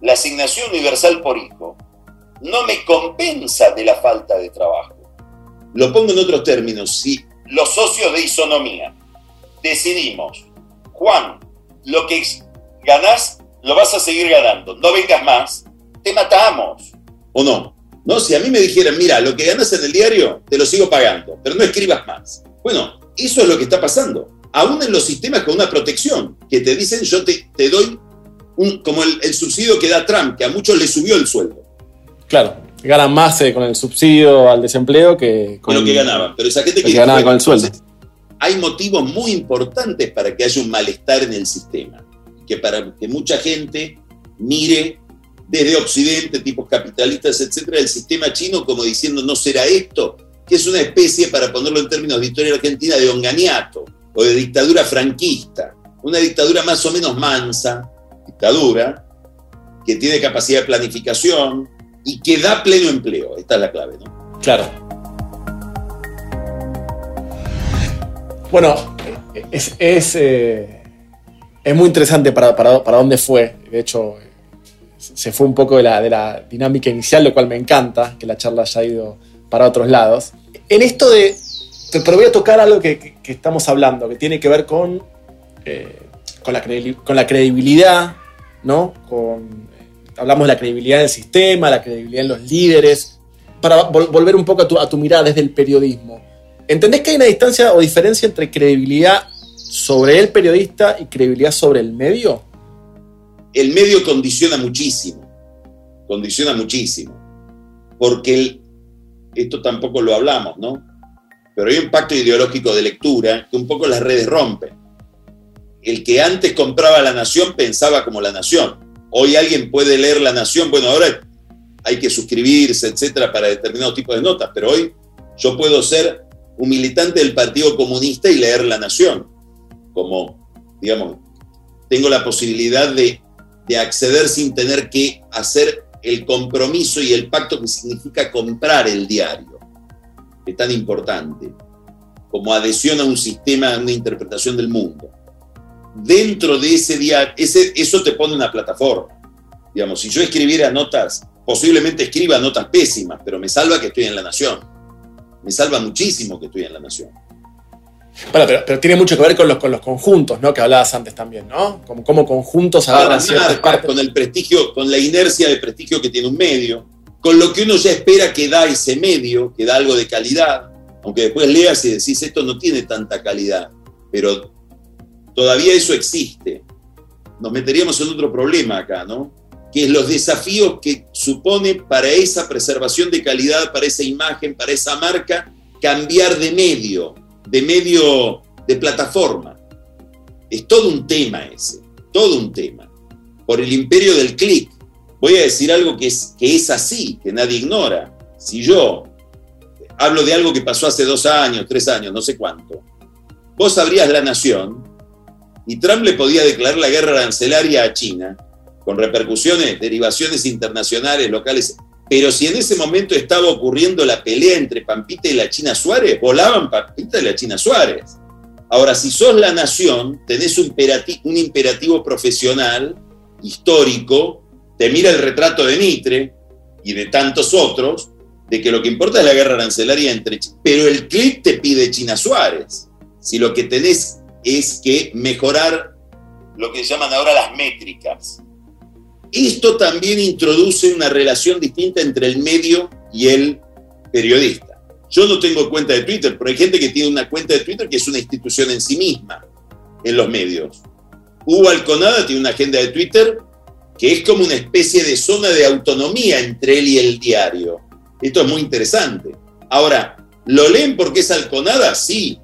la asignación universal por hijo, no me compensa de la falta de trabajo. Lo pongo en otros términos. Si los socios de isonomía decidimos, Juan, lo que ganás lo vas a seguir ganando, no vengas más, te matamos. ¿O no? ¿No? Si a mí me dijeran, mira, lo que ganas en el diario, te lo sigo pagando, pero no escribas más. Bueno, eso es lo que está pasando. Aún en los sistemas con una protección, que te dicen, yo te, te doy un, como el, subsidio que da Trump, que a muchos le subió el sueldo. Claro, ganan más eh, con el subsidio al desempleo que con lo que ganaban. Pero esa gente que, ganaba con el sueldo. Hay motivos muy importantes para que haya un malestar en el sistema que para que mucha gente mire desde Occidente, tipos capitalistas, etcétera, el sistema chino como diciendo no será esto, que es una especie, para ponerlo en términos de historia argentina, de onganiato o de dictadura franquista, una dictadura más o menos mansa, dictadura, que tiene capacidad de planificación y que da pleno empleo. Esta es la clave, ¿no? Claro. Bueno, es, eh, es muy interesante para, para, para, dónde fue. De hecho, se fue un poco de la, de la, dinámica inicial, lo cual me encanta, que la charla haya ido para otros lados. En esto de... Pero voy a tocar algo que, que, estamos hablando, que tiene que ver con, eh, con, la, con la credibilidad, ¿no? Con, hablamos de la credibilidad del sistema, la credibilidad en los líderes, para volver un poco a tu, a tu mirada desde el periodismo. ¿Entendés que hay una distancia o diferencia entre credibilidad sobre el periodista y credibilidad sobre el medio? El medio condiciona muchísimo, condiciona muchísimo, porque esto tampoco lo hablamos, ¿no? Pero hay un pacto ideológico de lectura que un poco las redes rompen. El que antes compraba La Nación pensaba como La Nación. Hoy alguien puede leer La Nación, bueno, ahora hay que suscribirse, etcétera, para determinados tipos de notas, pero hoy yo puedo ser un militante del Partido Comunista y leer La Nación como, digamos, tengo la posibilidad de, acceder sin tener que hacer el compromiso y el pacto que significa comprar el diario, que es tan importante, como adhesión a un sistema, a una interpretación del mundo. Dentro de ese diario, ese, eso te pone una plataforma. Digamos, si yo escribiera notas posiblemente escriba notas pésimas, pero me salva que estoy en La Nación. Me salva muchísimo que estoy en La Nación. Bueno, pero, tiene mucho que ver con los, con los conjuntos, ¿no? Que hablabas antes también, ¿no? Como, como conjuntos agarran ciertas partes. Con el prestigio, con la inercia de prestigio que tiene un medio, con lo que uno ya espera que da ese medio, que da algo de calidad, aunque después leas y decís, esto no tiene tanta calidad, pero todavía eso existe. Nos meteríamos en otro problema acá, ¿no? Que es los desafíos que supone para esa preservación de calidad, para esa imagen, para esa marca, cambiar de medio, de medio de plataforma. Es todo un tema ese, todo un tema. Por el imperio del clic. Voy a decir algo que es, que es así, que nadie ignora. Si yo hablo de algo que pasó hace dos años, tres años, no sé cuánto, vos abrías la nación y Trump le podía declarar la guerra arancelaria a China, con repercusiones, derivaciones internacionales, locales, pero si en ese momento estaba ocurriendo la pelea entre Pampita y la China Suárez, volaban Pampita y la China Suárez. Ahora, si sos la nación, tenés un imperativo, un imperativo profesional, histórico, te mira el retrato de Mitre y de tantos otros, de que lo que importa es la guerra arancelaria entre... Pero el clip te pide China Suárez. Si lo que tenés es que mejorar lo que llaman ahora las métricas, esto también introduce una relación distinta entre el medio y el periodista. Yo no tengo cuenta de Twitter, pero hay gente que tiene una cuenta de Twitter que es una institución en sí misma en los medios. Hugo Alconada tiene una agenda de Twitter que es como una especie de zona de autonomía entre él y el diario. Esto es muy interesante. Ahora, ¿lo leen porque es Alconada? Sí.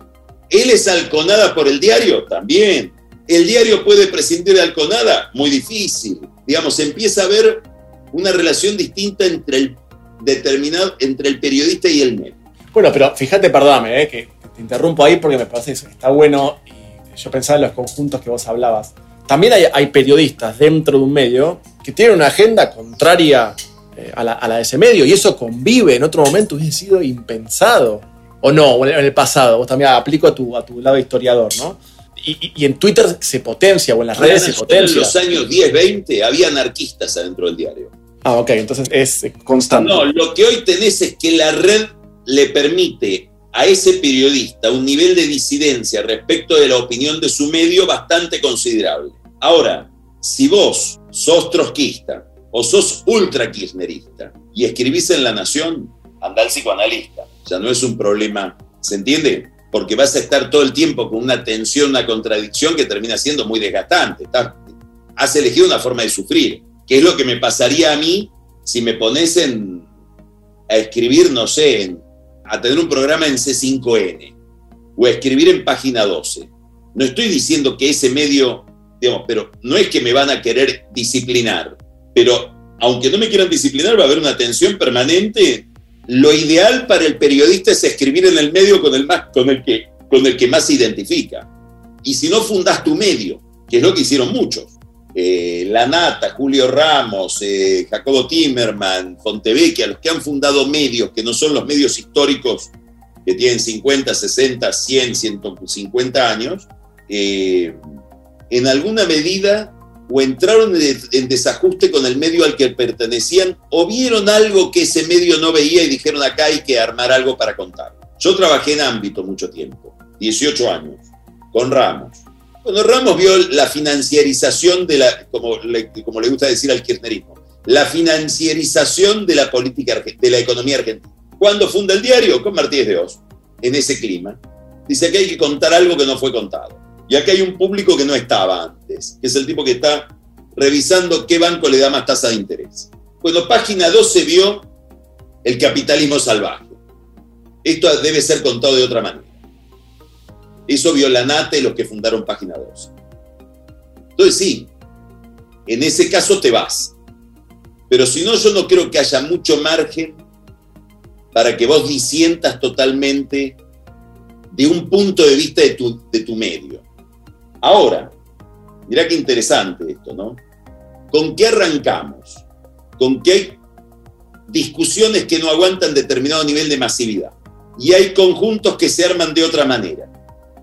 ¿Él es Alconada por el diario? También. ¿El diario puede prescindir de Alconada? Muy difícil digamos, empieza a haber una relación distinta entre el determinado, entre el periodista y el medio. Bueno, pero fíjate, perdóname, eh, que te interrumpo ahí porque me parece que está bueno y yo pensaba en los conjuntos que vos hablabas. También hay, periodistas dentro de un medio que tienen una agenda contraria eh, a, la, de ese medio y eso convive. En otro momento hubiese sido impensado. O no, en el pasado. Vos también aplico a tu, a tu lado historiador, ¿no? y, en Twitter se potencia o en las redes se potencia. En los años 10, 20 había anarquistas adentro del diario. Ah, ok, entonces es constante. No, lo que hoy tenés es que la red le permite a ese periodista un nivel de disidencia respecto de la opinión de su medio bastante considerable. Ahora, si vos sos trotskista o sos ultra kirchnerista y escribís en La Nación, anda al psicoanalista. Ya no es un problema, ¿se entiende? porque vas a estar todo el tiempo con una tensión, una contradicción que termina siendo muy desgastante. has elegido una forma de sufrir, que es lo que me pasaría a mí si me pones a escribir, no sé, a tener un programa en C5N o a escribir en página 12. No estoy diciendo que ese medio, digamos, pero no es que me van a querer disciplinar, pero aunque no me quieran disciplinar, va a haber una tensión permanente lo ideal para el periodista es escribir en el medio con el, que más se identifica. Y si no fundas tu medio, que es lo que hicieron muchos, eh, La Nata, Julio Ramos, eh, Jacobo Timerman, Fontevecchia, los que han fundado medios que no son los medios históricos que tienen 50, 60, 100, 150 años, eh, en alguna medida o entraron en desajuste con el medio al que pertenecían o vieron algo que ese medio no veía y dijeron acá hay que armar algo para contar. Yo trabajé en ámbito mucho tiempo, 18 años, con Ramos. Cuando Ramos vio la financiarización de la, como le, gusta decir al kirchnerismo, la financiarización de la política, de la economía argentina. ¿Cuándo funda el diario? Con Martínez de Oz, en ese clima. Dice que hay que contar algo que no fue contado. Y acá hay un público que no estaba antes, que es el tipo que está revisando qué banco le da más tasa de interés. Bueno, página 12 vio el capitalismo salvaje. Esto debe ser contado de otra manera. Eso vio la NATE los que fundaron página 12. Entonces sí, en ese caso te vas. Pero si no, yo no creo que haya mucho margen para que vos disientas totalmente de un punto de vista de tu, de tu medio. Ahora, mirá qué interesante esto, ¿no? ¿Con qué arrancamos? ¿Con qué discusiones que no aguantan determinado nivel de masividad? Y hay conjuntos que se arman de otra manera.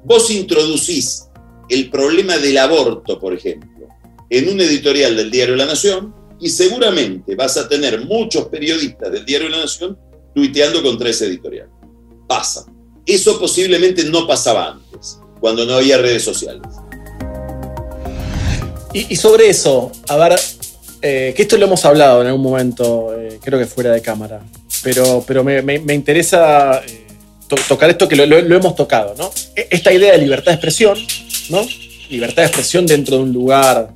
Vos introducís el problema del aborto, por ejemplo, en un editorial del diario La Nación Y seguramente vas a tener muchos periodistas del diario La Nación tuiteando contra ese editorial. Pasa. Eso posiblemente no pasaba antes, cuando no había redes sociales. Y, sobre eso, a ver, eh, que esto lo hemos hablado en algún momento, eh, creo que fuera de cámara, pero, pero me, interesa eh, tocar esto que lo, lo, hemos tocado, ¿no? E, esta idea de libertad de expresión, ¿no? Libertad de expresión dentro de un lugar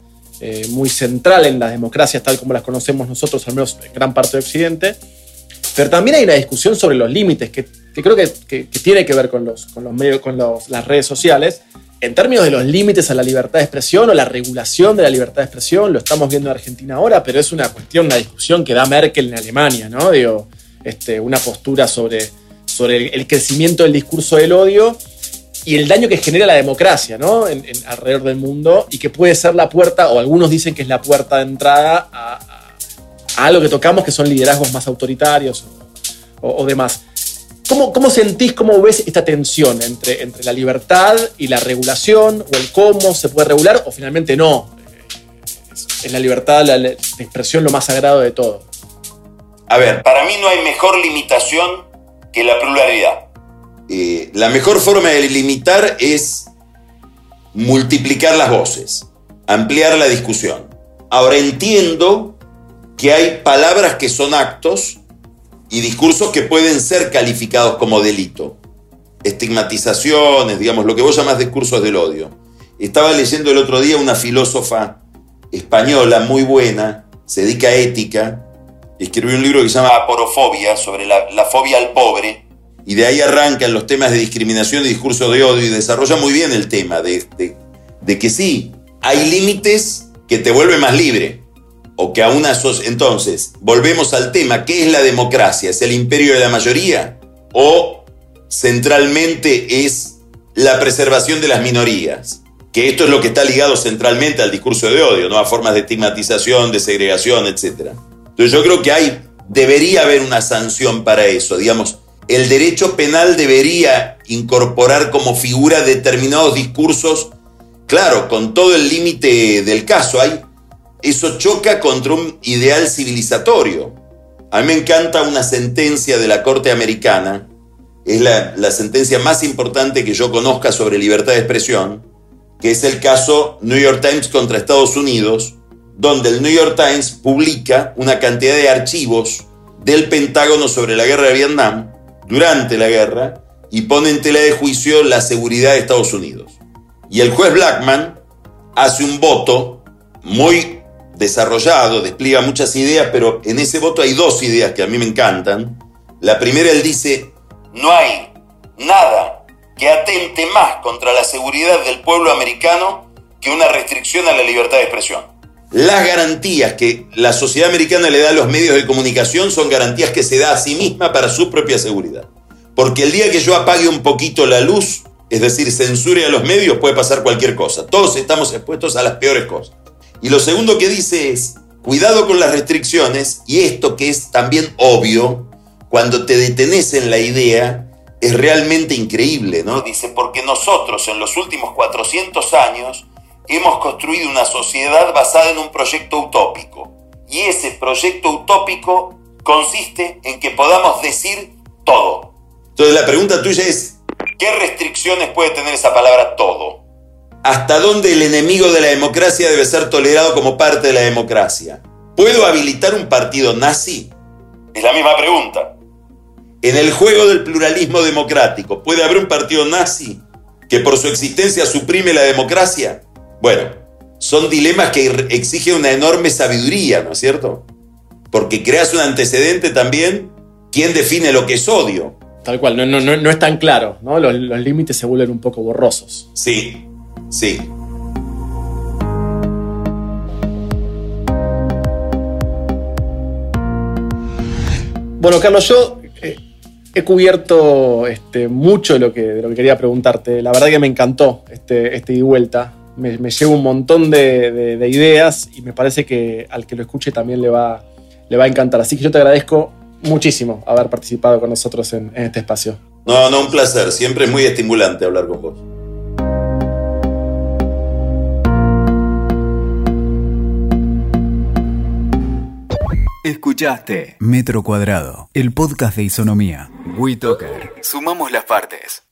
muy central en las democracias tal como las conocemos nosotros, al menos en gran parte de Occidente, pero también hay una discusión sobre los límites que, creo que, tiene que ver con los, con los medios, con las redes sociales, en términos de los límites a la libertad de expresión o la regulación de la libertad de expresión, lo estamos viendo en Argentina ahora, pero es una cuestión, una discusión que da Merkel en Alemania, ¿no? Digo, este, una postura sobre, sobre el, crecimiento del discurso del odio y el daño que genera la democracia, ¿no? alrededor del mundo y que puede ser la puerta, o algunos dicen que es la puerta de entrada a, algo que tocamos, que son liderazgos más autoritarios o demás. ¿Cómo, sentís, cómo ves esta tensión entre, entre la libertad y la regulación o el cómo se puede regular o finalmente no? Es, la libertad, la, expresión lo más sagrado de todo. A ver, para mí no hay mejor limitación que la pluralidad. Eh, la mejor forma de limitar es multiplicar las voces, ampliar la discusión. Ahora entiendo que hay palabras que son actos y discursos que pueden ser calificados como delito. Estigmatizaciones, digamos, lo que vos llamás discursos del odio. Estaba leyendo el otro día una filósofa española muy buena, se dedica a ética, escribió un libro que se llama Aporofobia, sobre la, fobia al pobre, y de ahí arrancan los temas de discriminación y discursos de odio, y desarrolla muy bien el tema de, de que sí, hay límites que te vuelven más libre o que a entonces volvemos al tema, ¿qué es la democracia? ¿Es el imperio de la mayoría o centralmente es la preservación de las minorías? Que esto es lo que está ligado centralmente al discurso de odio, ¿no? A formas de estigmatización, de segregación, etc. Entonces yo creo que hay, debería haber una sanción para eso, digamos, el derecho penal debería incorporar como figura determinados discursos, claro, con todo el límite del caso. Hay eso choca contra un ideal civilizatorio. A mí me encanta una sentencia de la Corte Americana, es la, sentencia más importante que yo conozca sobre libertad de expresión, que es el caso New York Times contra Estados Unidos, donde el New York Times publica una cantidad de archivos del Pentágono sobre la guerra de Vietnam durante la guerra y pone en tela de juicio la seguridad de Estados Unidos. Y el juez Blackman hace un voto muy desarrollado, despliega muchas ideas, pero en ese voto hay dos ideas que a mí me encantan. La primera, él dice, no hay nada que atente más contra la seguridad del pueblo americano que una restricción a la libertad de expresión. Las garantías que la sociedad americana le da a los medios de comunicación son garantías que se da a sí misma para su propia seguridad. Porque el día que yo apague un poquito la luz, es decir, censure a los medios, puede pasar cualquier cosa. Todos estamos expuestos a las peores cosas. Y lo segundo que dice es, cuidado con las restricciones, y esto que es también obvio, cuando te detenés en la idea, es realmente increíble, ¿no? Dice, porque nosotros en los últimos 400 años hemos construido una sociedad basada en un proyecto utópico. Y ese proyecto utópico consiste en que podamos decir todo. Entonces la pregunta tuya es, ¿qué restricciones puede tener esa palabra todo? ¿Hasta dónde el enemigo de la democracia debe ser tolerado como parte de la democracia? ¿Puedo habilitar un partido nazi? Es la misma pregunta. En el juego del pluralismo democrático, ¿puede haber un partido nazi que por su existencia suprime la democracia? Bueno, son dilemas que exigen una enorme sabiduría, ¿no es cierto? Porque creas un antecedente también, ¿quién define lo que es odio? Tal cual, no, no, no, es tan claro, ¿no? Los, los límites se vuelven un poco borrosos. Sí, Sí. Bueno, Carlos, yo eh, he cubierto este, mucho de lo, que, lo que quería preguntarte. La verdad que me encantó este, este ida y vuelta. Me, llevo un montón de, ideas y me parece que al que lo escuche también le va, le va a encantar. Así que yo te agradezco muchísimo haber participado con nosotros en, en este espacio. No, no, un placer. Siempre es muy estimulante hablar con vos. Escuchaste Metro Cuadrado, el podcast de Isonomía. WeToker. Sumamos las partes.